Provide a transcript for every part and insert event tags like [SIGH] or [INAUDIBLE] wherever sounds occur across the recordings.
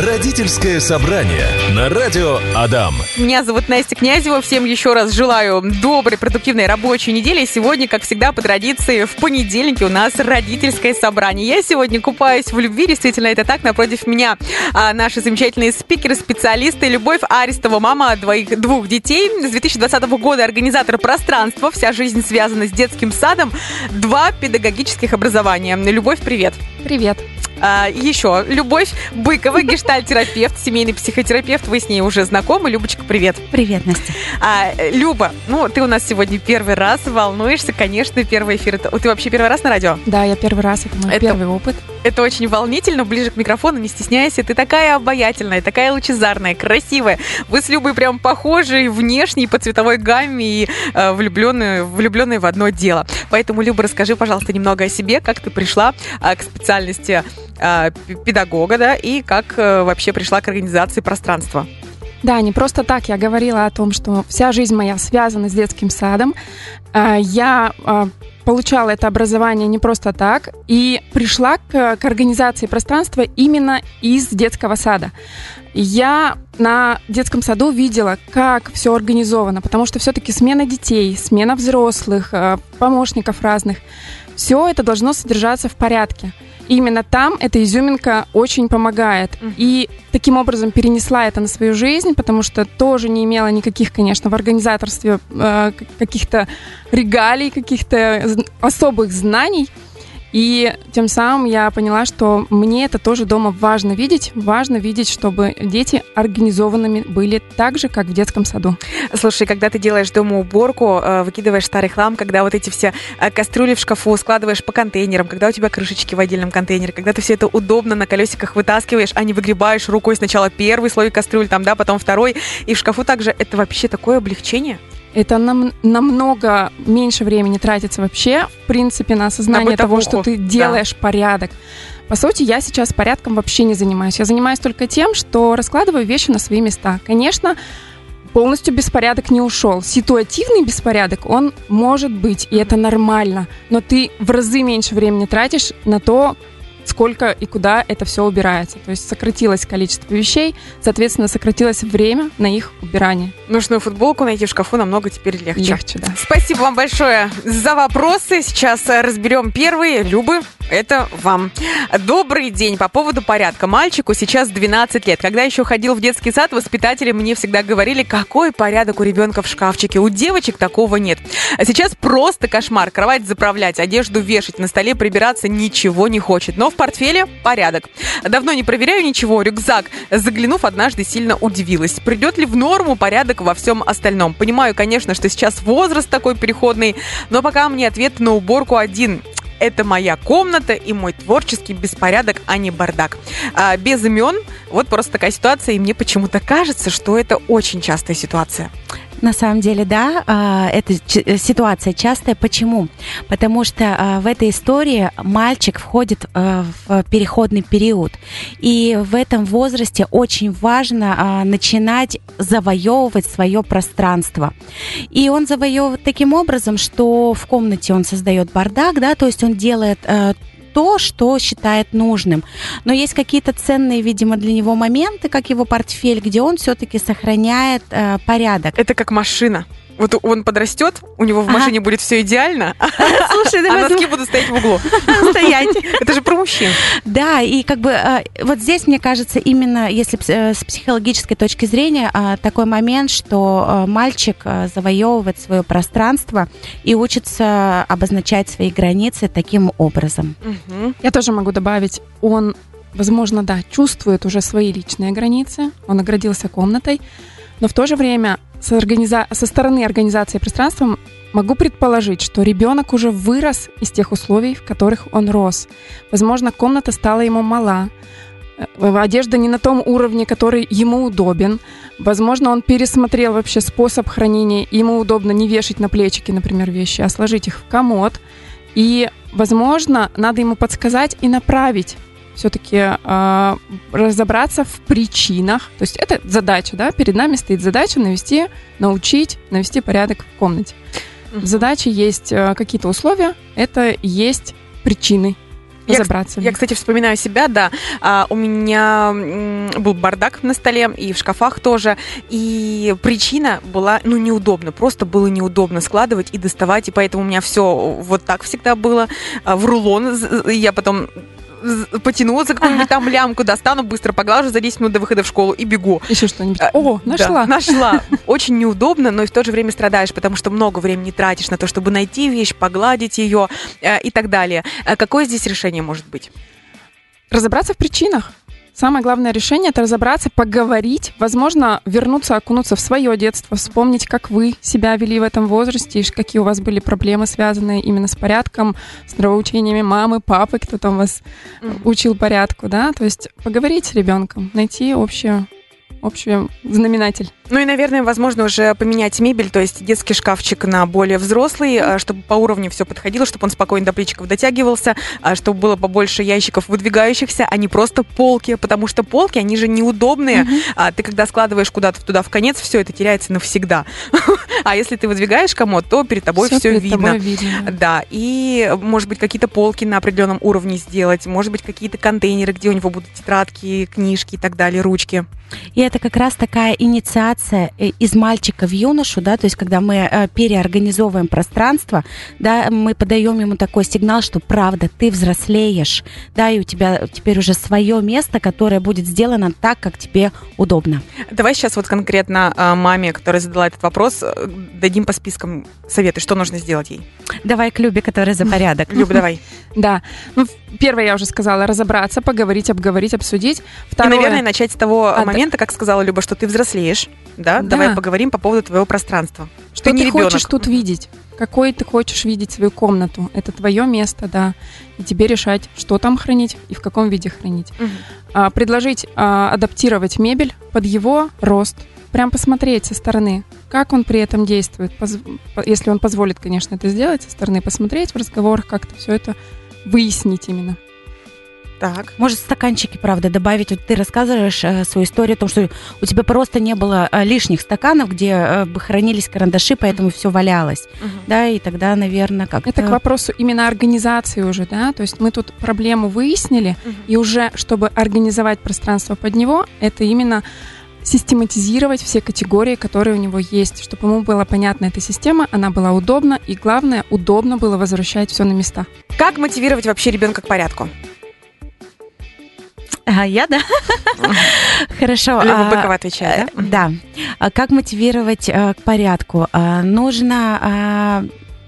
Родительское собрание на радио Адам. Меня зовут Настя Князева. Всем еще раз желаю доброй, продуктивной рабочей недели. Сегодня, как всегда, по традиции, в понедельнике у нас родительское собрание. Я сегодня купаюсь в любви. Действительно, это так. Напротив меня а, наши замечательные спикеры, специалисты. Любовь Арестова, мама двоих, двух детей. С 2020 года организатор пространства. Вся жизнь связана с детским садом. Два педагогических образования. Любовь. Привет. А, еще Любовь Быкова, гештальтерапевт, семейный психотерапевт. Вы с ней уже знакомы. Любочка, привет. Привет, Настя. А, Люба, ну ты у нас сегодня первый раз, волнуешься, конечно, первый эфир. Ты вообще первый раз на радио? Да, я первый раз, это мой Это- первый опыт. Это очень волнительно, ближе к микрофону, не стесняйся. Ты такая обаятельная, такая лучезарная, красивая. Вы с Любой прям похожи внешне, по цветовой гамме, и э, влюбленные, влюбленные в одно дело. Поэтому, Люба, расскажи, пожалуйста, немного о себе, как ты пришла э, к специальности э, педагога, да, и как э, вообще пришла к организации пространства. Да, не просто так я говорила о том, что вся жизнь моя связана с детским садом. А, Я а, получала это образование не просто так и пришла к, к организации пространства именно из детского сада. Я на детском саду видела, как все организовано, потому что все-таки смена детей, смена взрослых, а, помощников разных, все это должно содержаться в порядке. Именно там эта изюминка очень помогает. Мгм. И таким образом перенесла это на свою жизнь, потому что тоже не имела никаких, конечно, в организаторстве э, каких-то регалий, каких-то особых знаний. И тем самым я поняла, что мне это тоже дома важно видеть. Важно видеть, чтобы дети организованными были так же, как в детском саду. Слушай, когда ты делаешь дома уборку, э, выкидываешь старый хлам, когда вот эти все э, кастрюли в шкафу складываешь по контейнерам, когда у тебя крышечки в отдельном контейнере, когда ты все это удобно на колесиках вытаскиваешь, а не выгребаешь рукой сначала первый слой кастрюль, там, да, потом второй, и в шкафу также это вообще такое облегчение. Это нам, намного меньше времени тратится вообще, в принципе, на осознание того, что ты да. делаешь порядок. По сути, я сейчас порядком вообще не занимаюсь. Я занимаюсь только тем, что раскладываю вещи на свои места. Конечно, полностью беспорядок не ушел. Ситуативный беспорядок, он может быть, и это нормально. Но ты в разы меньше времени тратишь на то, сколько и куда это все убирается. То есть сократилось количество вещей, соответственно, сократилось время на их убирание. Нужную футболку найти в шкафу намного теперь легче. Легче, да. Спасибо вам большое за вопросы. Сейчас э, разберем первые. Любы, это вам. Добрый день. По поводу порядка. Мальчику сейчас 12 лет. Когда еще ходил в детский сад, воспитатели мне всегда говорили, какой порядок у ребенка в шкафчике. У девочек такого нет. А сейчас просто кошмар. Кровать заправлять, одежду вешать, на столе прибираться ничего не хочет. Но в портфеле порядок. Давно не проверяю ничего. Рюкзак. Заглянув, однажды сильно удивилась. Придет ли в норму порядок во всем остальном? Понимаю, конечно, что сейчас возраст такой переходный, но пока мне ответ на уборку один. Это моя комната и мой творческий беспорядок, а не бардак. А, без имен, вот просто такая ситуация, и мне почему-то кажется, что это очень частая ситуация. На самом деле, да, а, эта э, ситуация частая. Почему? Потому что а, в этой истории мальчик входит а, в переходный период. И в этом возрасте очень важно начинать завоевывать свое пространство. И он завоевывает таким образом, что в комнате он создает бардак, да, то есть он делает э, то, что считает нужным. Но есть какие-то ценные, видимо, для него моменты, как его портфель, где он все-таки сохраняет э, порядок. Это как машина. Вот он подрастет, у него в Ага. машине будет все идеально, [LAUGHS] Слушай, а носки будут стоять в углу. [LAUGHS] стоять. [LAUGHS] Это же про мужчин. Да, и как бы э, вот здесь, мне кажется, именно если э, с психологической точки зрения, э, такой момент, что э, мальчик завоевывает свое пространство и учится обозначать свои границы таким образом. Я тоже могу добавить, он, возможно, да, чувствует уже свои личные границы, он оградился комнатой, но в то же время с организа- со стороны организации пространством могу предположить, что ребенок уже вырос из тех условий, в которых он рос. Возможно, комната стала ему мала, э, одежда не на том уровне, который ему удобен. Возможно, он пересмотрел вообще способ хранения, ему удобно не вешать на плечики, например, вещи, а сложить их в комод. И, возможно, надо ему подсказать и направить все-таки разобраться в причинах. То есть это задача, да, перед нами стоит задача навести, научить, навести порядок в комнате. В задаче есть э, какие-то условия, это есть причины. Я, разобраться. Я, кстати, вспоминаю себя, да. А, у меня м, был бардак на столе и в шкафах тоже. И причина была, ну, неудобно. Просто было неудобно складывать и доставать. И поэтому у меня все вот так всегда было. а, В рулон. Я потом з- потяну за какую-нибудь там лямку, достану, быстро поглажу за 10 минут до выхода в школу и бегу. Еще что-нибудь. А, О, Да, нашла. нашла. [LAUGHS] Очень неудобно, но и в то же время страдаешь, потому что много времени тратишь на то, чтобы найти вещь, погладить ее э, и так далее. А Какое здесь решение может быть? Разобраться в причинах. Самое главное решение это разобраться, поговорить, возможно, вернуться, окунуться в свое детство, вспомнить, как вы себя вели в этом возрасте, и какие у вас были проблемы, связанные именно с порядком, с нравоучениями мамы, папы, кто там вас учил порядку, да, то есть поговорить с ребенком, найти общее, общий знаменатель. Ну и, наверное, возможно уже поменять мебель, то есть детский шкафчик на более взрослый, э, чтобы по уровню все подходило, чтобы он спокойно до плечиков дотягивался, а чтобы было побольше ящиков выдвигающихся, а не просто полки, потому что полки, они же неудобные. А ты когда складываешь куда-то туда в конец, все это теряется навсегда. [LAUGHS] А если ты выдвигаешь комод, то перед тобой все видно. тобой видно. Да, и, может быть, какие-то полки на определенном уровне сделать, может быть, какие-то контейнеры, где у него будут тетрадки, книжки и так далее, ручки. И это как раз такая инициация э, из мальчика в юношу, да, то есть когда мы э, переорганизовываем пространство, да, мы подаем ему такой сигнал, что правда, ты взрослеешь, да, и у тебя теперь уже свое место, которое будет сделано так, как тебе удобно. Давай сейчас вот конкретно а, маме, которая задала этот вопрос, э, дадим по спискам советы, что нужно сделать ей. Давай к Любе, которая за порядок. Люба, давай. [LAUGHS] Да. Ну, в- первое, я уже сказала, разобраться, поговорить, обговорить, обсудить. И, Второе, наверное, начать с того А, момента, как сказала Люба, что ты взрослеешь, да? Да. Давай поговорим по поводу твоего пространства. что ты ты, не ребенок. хочешь тут видеть? Какой ты хочешь видеть свою комнату? Это твое место, да. И тебе решать, что там хранить и в каком виде хранить. А, предложить а, адаптировать мебель под его рост. Прям посмотреть со стороны, как он при этом действует. Поз- по- Если он позволит, конечно, это сделать со стороны, посмотреть в разговорах, как-то все это выяснить именно. Так. Может, стаканчики, правда, добавить. Вот ты рассказываешь э, свою историю о том, что у тебя просто не было э, лишних стаканов, где э, бы хранились карандаши, поэтому все валялось. Да, и тогда, наверное, как Это к вопросу именно организации уже, да, то есть мы тут проблему выяснили, и уже, чтобы организовать пространство под него, это именно систематизировать все категории, которые у него есть, чтобы ему была понятна эта система, она была удобна, и главное, удобно было возвращать все на места. Как мотивировать вообще ребенка к порядку? А, я, да? [LAUGHS] Хорошо. Люба а, Быкова отвечает, Э, Да. А Как мотивировать э, к порядку? А, Нужно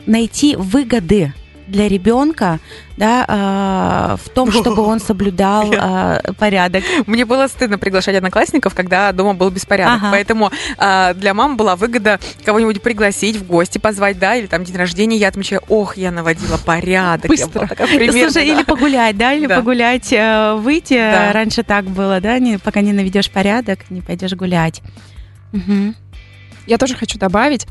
найти выгоды для ребенка да, а, в том, [LAUGHS] чтобы он соблюдал а, порядок. Мне было стыдно приглашать одноклассников, когда дома был беспорядок. Ага. Поэтому а, для мам была выгода кого-нибудь пригласить в гости, позвать, да, или там день рождения. Я отмечаю, ох, я наводила порядок. Быстро. такая примерная, Слушай, да. или погулять, да, или Да. погулять, э, выйти. Да. Раньше так было, да, не, пока не наведешь порядок, не пойдешь гулять. Мгм. Я тоже хочу добавить,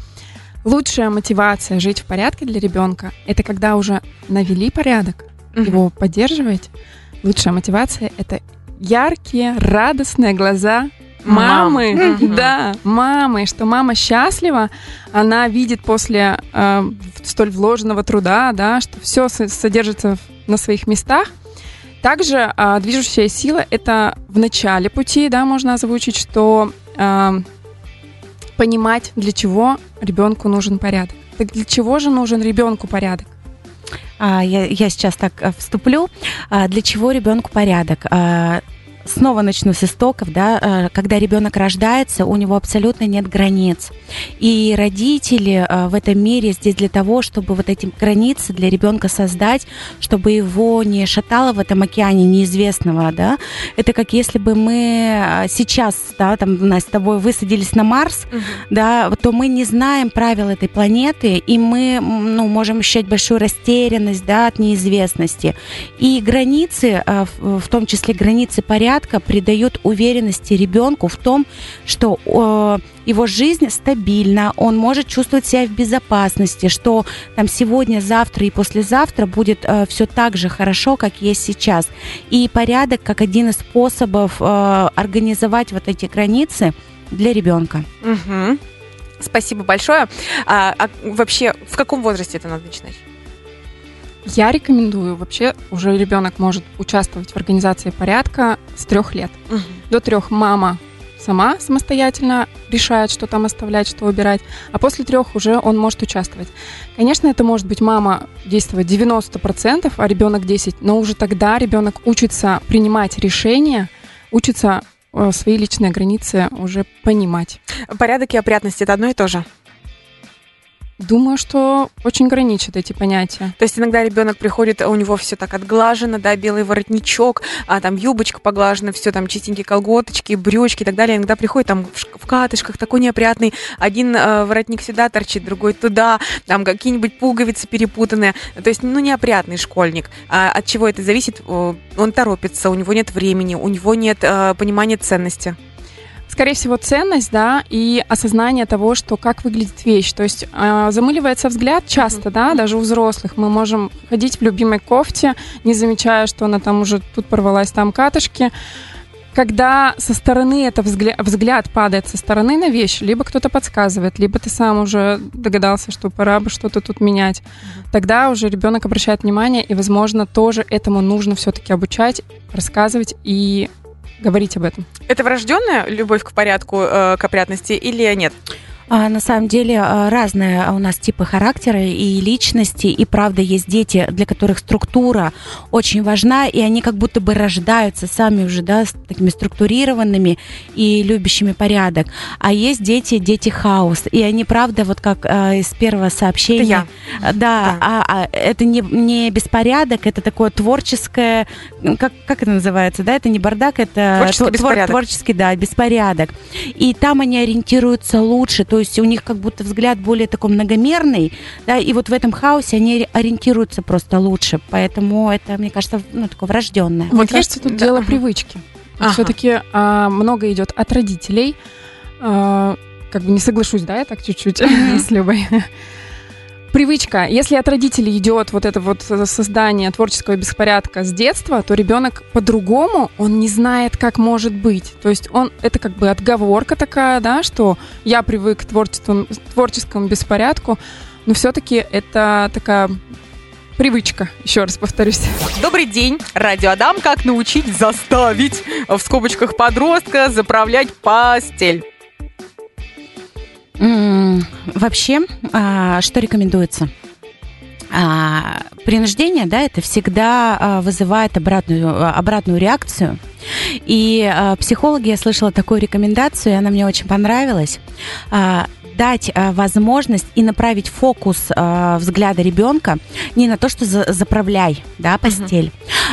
лучшая мотивация жить в порядке для ребенка – это когда уже навели порядок, Мгм. его поддерживаете. Лучшая мотивация – это яркие, радостные глаза Мам. мамы. Мгм. Да, мамы, что мама счастлива, она видит после э, столь вложенного труда, да, что все содержится на своих местах. Также а, движущая сила – это в начале пути, да, можно озвучить, что а, понимать, для чего ребенку нужен порядок. Так для чего же нужен ребенку порядок? А, я, я сейчас так э, вступлю. А, для чего ребенку порядок? Снова начну с истоков, да, э, когда ребенок рождается, у него абсолютно нет границ. И родители э, в этом мире здесь для того, чтобы вот эти границы для ребенка создать, чтобы его не шатало в этом океане неизвестного, да. Это как если бы мы э, сейчас, да, там нас с тобой высадились на Марс, да, то мы не знаем правил этой планеты, и мы ну, можем ощущать большую растерянность да, от неизвестности. И границы, в том числе границы порядка, придают уверенности ребенку в том, что э, его жизнь стабильна, он может чувствовать себя в безопасности, что там сегодня, завтра и послезавтра будет все так же хорошо, как есть сейчас. И порядок как один из способов э, организовать вот эти границы для ребенка. Мгм. Спасибо большое. А, а вообще, в каком возрасте это надо начинать? Я рекомендую, вообще уже ребенок может участвовать в организации порядка с трех лет. Мгм. До трех мама сама самостоятельно решает, что там оставлять, что убирать, а после трех уже он может участвовать. Конечно, это может быть мама действовать 90%, а ребенок 10%, но уже тогда ребенок учится принимать решения, учится э, свои личные границы уже понимать. Порядок и опрятность это одно и то же. Думаю, что очень граничат эти понятия. То есть иногда ребенок приходит, а у него все так отглажено, да, белый воротничок, а там юбочка поглажена, все там чистенькие колготочки, брючки и так далее. Иногда приходит там в, катышках, такой неопрятный. Один э, воротник сюда торчит, другой туда, там какие-нибудь пуговицы перепутанные. То есть, ну, неопрятный школьник. А от чего это зависит? Он торопится, у него нет времени, у него нет э, понимания ценности. Скорее всего, ценность, да, и осознание того, что как выглядит вещь. То есть э, замыливается взгляд часто, да, даже у взрослых. Мы можем ходить в любимой кофте, не замечая, что она там уже тут порвалась, там катышки. Когда со стороны это взгляд, взгляд падает со стороны на вещь, либо кто-то подсказывает, либо ты сам уже догадался, что пора бы что-то тут менять, тогда уже ребенок обращает внимание, и, возможно, тоже этому нужно все-таки обучать, рассказывать и говорить об этом. Это врожденная любовь к порядку, э, к опрятности или нет? А, на самом деле а, разные у нас типы характера и личности, и правда есть дети, для которых структура очень важна, и они как будто бы рождаются сами уже, да, с такими структурированными и любящими порядок. А есть дети, дети хаос, и они правда вот как а, из первого сообщения. Это я. А, Да, А, а это не, не беспорядок, это такое творческое, ну, как, как это называется, да, это не бардак, это Творческий твор- беспорядок. творческий, да, беспорядок. И там они ориентируются лучше, то есть у них как будто взгляд более такой многомерный, да, и вот в этом хаосе они ориентируются просто лучше, поэтому это, мне кажется, ну, такое врожденное. Мне Вот кажется, есть- тут да, дело привычки. Ага. Все-таки много идет от родителей. А, как бы не соглашусь, да, я так чуть-чуть [LAUGHS] с Любой. Привычка. Если от родителей идет вот это вот создание творческого беспорядка с детства, то ребенок по-другому, он не знает, как может быть. То есть он, это как бы отговорка такая, да, что я привык к творчеству, творческому беспорядку, но все-таки это такая привычка, еще раз повторюсь. Добрый день, Радио Адам. Как научить заставить, в скобочках подростка, заправлять постель? Вообще, а, что рекомендуется? А, Принуждение, да, это всегда а, вызывает обратную, обратную реакцию. И а, психологи, я слышала такую рекомендацию, и она мне очень понравилась. А, дать а, возможность и направить фокус а, взгляда ребенка не на то, что за- заправляй, да, постель,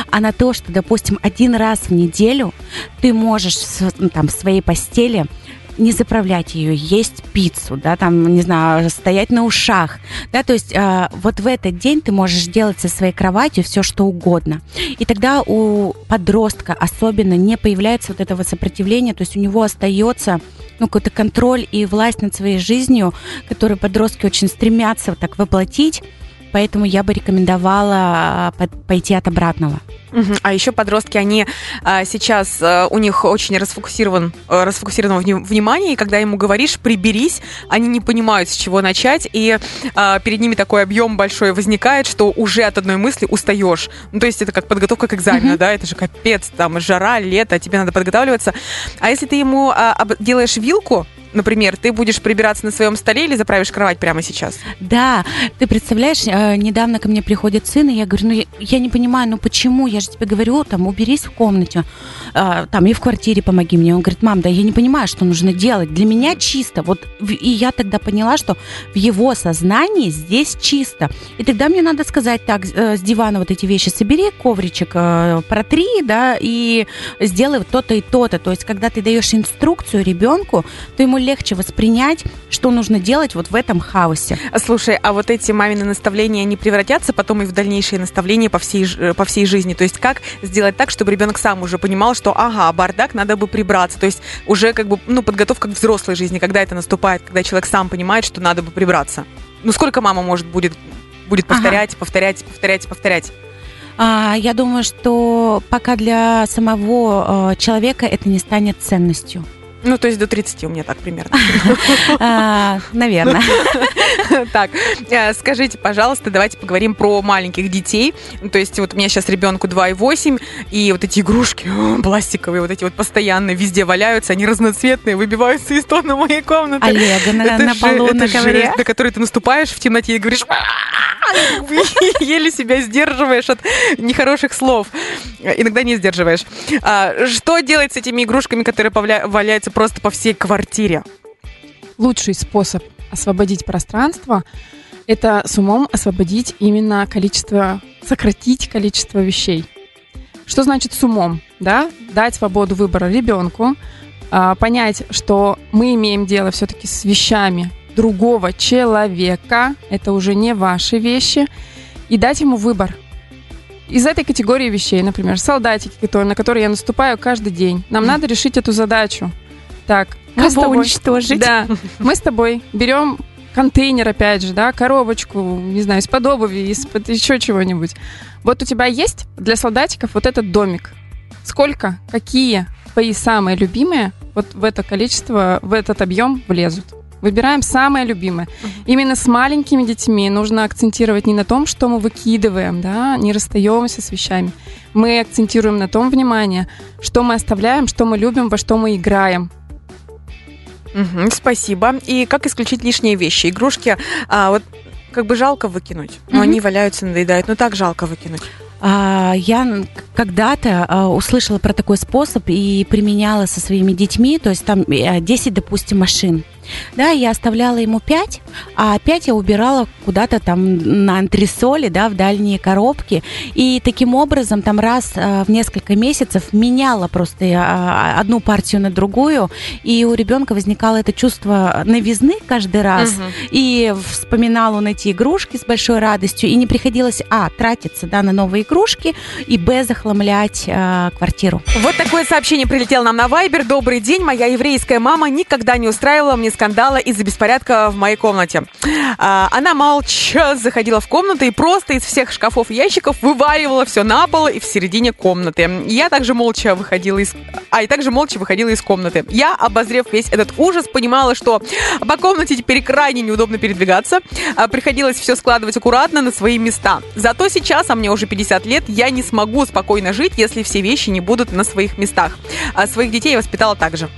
а на то, что, допустим, один раз в неделю ты можешь ну, там в своей постели не заправлять ее, есть пиццу, да, там, не знаю, стоять на ушах, да, то есть а, вот в этот день ты можешь делать со своей кроватью все, что угодно. И тогда у подростка особенно не появляется вот этого сопротивления, то есть у него остается ну, какой-то контроль и власть над своей жизнью, которую подростки очень стремятся вот так воплотить, поэтому я бы рекомендовала а, по- пойти от обратного. А еще подростки, они а, сейчас, а, у них очень расфокусирован, а, расфокусировано вни- внимание, и когда ему говоришь «приберись», они не понимают, с чего начать, и а, перед ними такой объем большой возникает, что уже от одной мысли устаешь. Ну, то есть это как подготовка к экзамену, да, это же капец, там, жара, лето, тебе надо подготавливаться. А если ты ему а, об- делаешь вилку, например, ты будешь прибираться на своем столе или заправишь кровать прямо сейчас? Да, ты представляешь, э, недавно ко мне приходит сын, и я говорю, ну я, я не понимаю, ну почему, я же тебе говорю, там, уберись в комнате, э, там, и в квартире помоги мне. Он говорит, мам, да я не понимаю, что нужно делать, для меня чисто. Вот, и я тогда поняла, что в его сознании здесь чисто. И тогда мне надо сказать, так, э, с дивана вот эти вещи собери, ковричек э, протри, да, и сделай вот то-то и то-то. То есть, когда ты даешь инструкцию ребенку, то ему легче воспринять, что нужно делать вот в этом хаосе. Слушай, а вот эти мамины наставления, они превратятся потом и в дальнейшие наставления по всей, по всей жизни? То есть как сделать так, чтобы ребенок сам уже понимал, что, ага, бардак, надо бы прибраться? То есть уже как бы, ну, подготовка к взрослой жизни, когда это наступает, когда человек сам понимает, что надо бы прибраться? Ну, сколько мама может будет, будет Ага. повторять, повторять, повторять, повторять? А, я думаю, что пока для самого э, человека это не станет ценностью. Ну, то есть до 30 у меня так примерно. [LAUGHS] А, Наверное. [LAUGHS] [LAUGHS] Так, э, скажите, пожалуйста, давайте поговорим про маленьких детей. Ну, То есть вот у меня сейчас ребенку 2,8, и вот эти игрушки [GASPS] пластиковые, вот эти вот постоянно везде валяются, они разноцветные, выбиваются из тона моей комнаты. Олега на, на полу, на ковре. на который ты наступаешь в темноте и говоришь [LAUGHS] «А-а-а!» еле себя сдерживаешь от нехороших слов. Иногда не сдерживаешь. А, Что делать с этими игрушками, которые валяются просто по всей квартире? Лучший способ освободить пространство – это с умом освободить именно количество, сократить количество вещей. Что значит с умом? Да? Дать свободу выбора ребенку, а, понять, что мы имеем дело все-таки с вещами другого человека, это уже не ваши вещи, и дать ему выбор. Из этой категории вещей, например, солдатики, на которые я наступаю каждый день, нам надо решить эту задачу. Так, мы с Кого тобой- уничтожить? да, [LAUGHS] мы с тобой берем контейнер, опять же, да, коробочку, не знаю, из-под обуви, из-под еще чего-нибудь. Вот у тебя есть для солдатиков вот этот домик. Сколько, какие твои самые любимые вот в это количество, в этот объем влезут? Выбираем самое любимое. Именно с маленькими детьми нужно акцентировать не на том, что мы выкидываем, да, не расстаемся с вещами. Мы акцентируем на том внимание, что мы оставляем, что мы любим, во что мы играем. Мгм, спасибо. И как исключить лишние вещи? Игрушки, а, вот как бы жалко выкинуть, но Мгм. они валяются, надоедают. Но так жалко выкинуть. А, Я когда-то а, услышала про такой способ и применяла со своими детьми, то есть там э, 10, допустим, машин. Да, я оставляла ему 5, а 5 я убирала куда-то там на антресоли, да, в дальние коробки. И таким образом там раз а, в несколько месяцев меняла просто а, одну партию на другую. И у ребенка возникало это чувство новизны каждый раз. Мгм. И вспоминал он эти игрушки с большой радостью, и не приходилось, а, тратиться, да, на новые игрушки, и, б, захламлять а, квартиру. Вот такое сообщение прилетело нам на Вайбер. Добрый день, моя еврейская мама никогда не устраивала мне скандала из-за беспорядка в моей комнате. А, Она молча заходила в комнату и просто из всех шкафов и ящиков вываливала все на пол и в середине комнаты. Я также молча выходила из... А, и также молча выходила из комнаты. Я, обозрев весь этот ужас, понимала, что по комнате теперь крайне неудобно передвигаться. А, Приходилось все складывать аккуратно на свои места. Зато сейчас, а мне уже 50 лет, я не смогу спокойно жить, если все вещи не будут на своих местах. А своих детей я воспитала так же.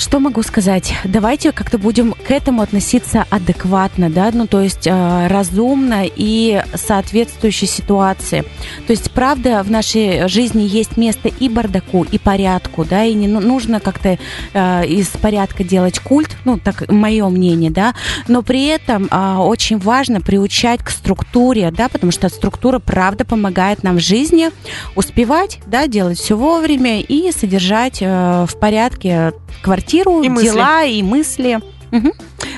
Что могу сказать? Давайте как-то будем к этому относиться адекватно, да, ну то есть э, разумно и соответствующей ситуации. То есть, правда, в нашей жизни есть место и бардаку, и порядку, да, и не ну- нужно как-то э, из порядка делать культ, ну так мое мнение, да, но при этом э, очень важно приучать к структуре, да, потому что структура, правда, помогает нам в жизни успевать, да, делать все вовремя и содержать э, в порядке квартиру, И мысли. дела и мысли. Мгм.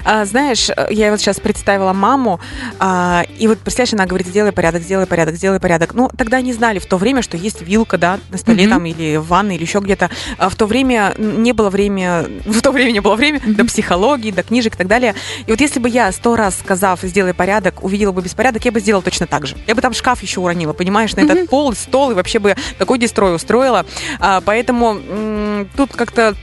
А, знаешь, э, я вот сейчас представила маму, а, и вот, представляешь, она говорит, сделай порядок, сделай порядок, сделай порядок. Ну, тогда не знали в то время, что есть вилка, да, на столе Мгм. там, или в ванной, или еще где-то. А в то время не было время, [LAUGHS] в то время не было времени до психологии, до книжек и так далее. И вот если бы я сто раз сказав, сделай порядок, увидела бы беспорядок, я бы сделала точно так же. Я бы там шкаф еще уронила, понимаешь, на этот пол, стол, и вообще бы такой дестрой устроила. А, поэтому м, тут как-то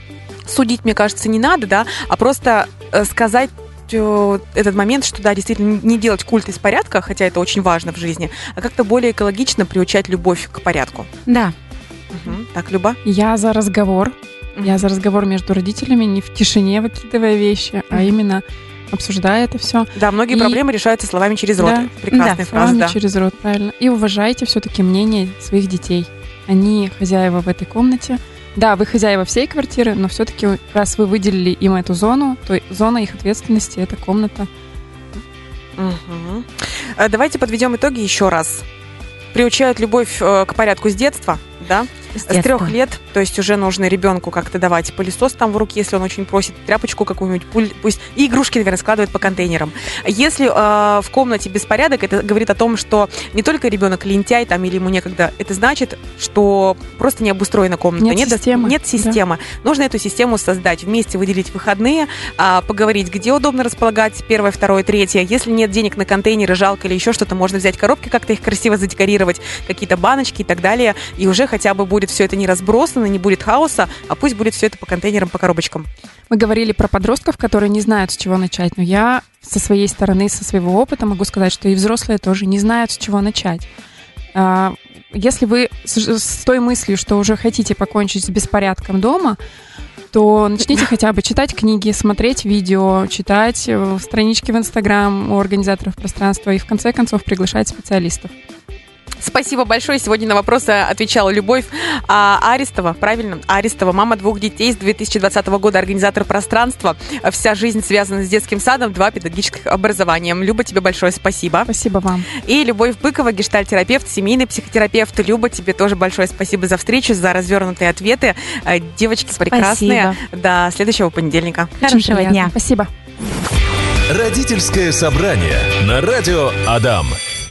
судить, мне кажется, не надо, да, а просто э, сказать э, этот момент, что да, действительно не делать культ из порядка, хотя это очень важно в жизни, а как-то более экологично приучать любовь к порядку. Да. Мгм. Так, Люба? Я за разговор. Я за разговор между родителями, не в тишине выкидывая вещи, а Мгм. именно обсуждая это все. Да, многие И- проблемы решаются словами через рот. Да. Прекрасная Да, фраза, Словами да. через рот, правильно. И уважайте все-таки мнение своих детей. Они хозяева в этой комнате. Да, вы хозяева всей квартиры, но все-таки раз вы выделили им эту зону, то зона их ответственности это комната. Э, Давайте подведем итоги еще раз. Приучают любовь э, к порядку с детства, да? С трех лет, то есть уже нужно ребенку как-то давать пылесос там в руки, если он очень просит, тряпочку какую-нибудь, пуль- пусть и игрушки, наверное, складывает по контейнерам. Если э, в комнате беспорядок, это говорит о том, что не только ребенок лентяй там или ему некогда, это значит, что просто не обустроена комната, Нет до- системы, нет системы. Нужно эту систему создать, вместе выделить выходные, а, поговорить, где удобно располагать первое, второе, третье. Если нет денег на контейнеры, жалко или еще что-то, можно взять коробки, как-то их красиво задекорировать, какие-то баночки и так далее, и уже хотя бы будет все это не разбросано, не будет хаоса, а пусть будет все это по контейнерам, по коробочкам. Мы говорили про подростков, которые не знают, с чего начать, но я со своей стороны, со своего опыта могу сказать, что и взрослые тоже не знают, с чего начать. А, если вы с той мыслью, что уже хотите покончить с беспорядком дома, то начните хотя бы читать книги, смотреть видео, читать э, странички в Инстаграм у организаторов пространства и в конце концов приглашать специалистов. Спасибо большое. Сегодня на вопросы отвечала Любовь а, Арестова. Правильно? Арестова, мама двух детей с 2020 года, организатор пространства. Вся жизнь связана с детским садом, два педагогических образования. Люба, тебе большое спасибо. Спасибо вам. И Любовь Быкова, гештальтерапевт, семейный психотерапевт. Люба, тебе тоже большое спасибо за встречу, за развернутые ответы. Э, девочки прекрасные. Спасибо. До следующего понедельника. Хорошего дня. Спасибо. Родительское собрание на радио Адам.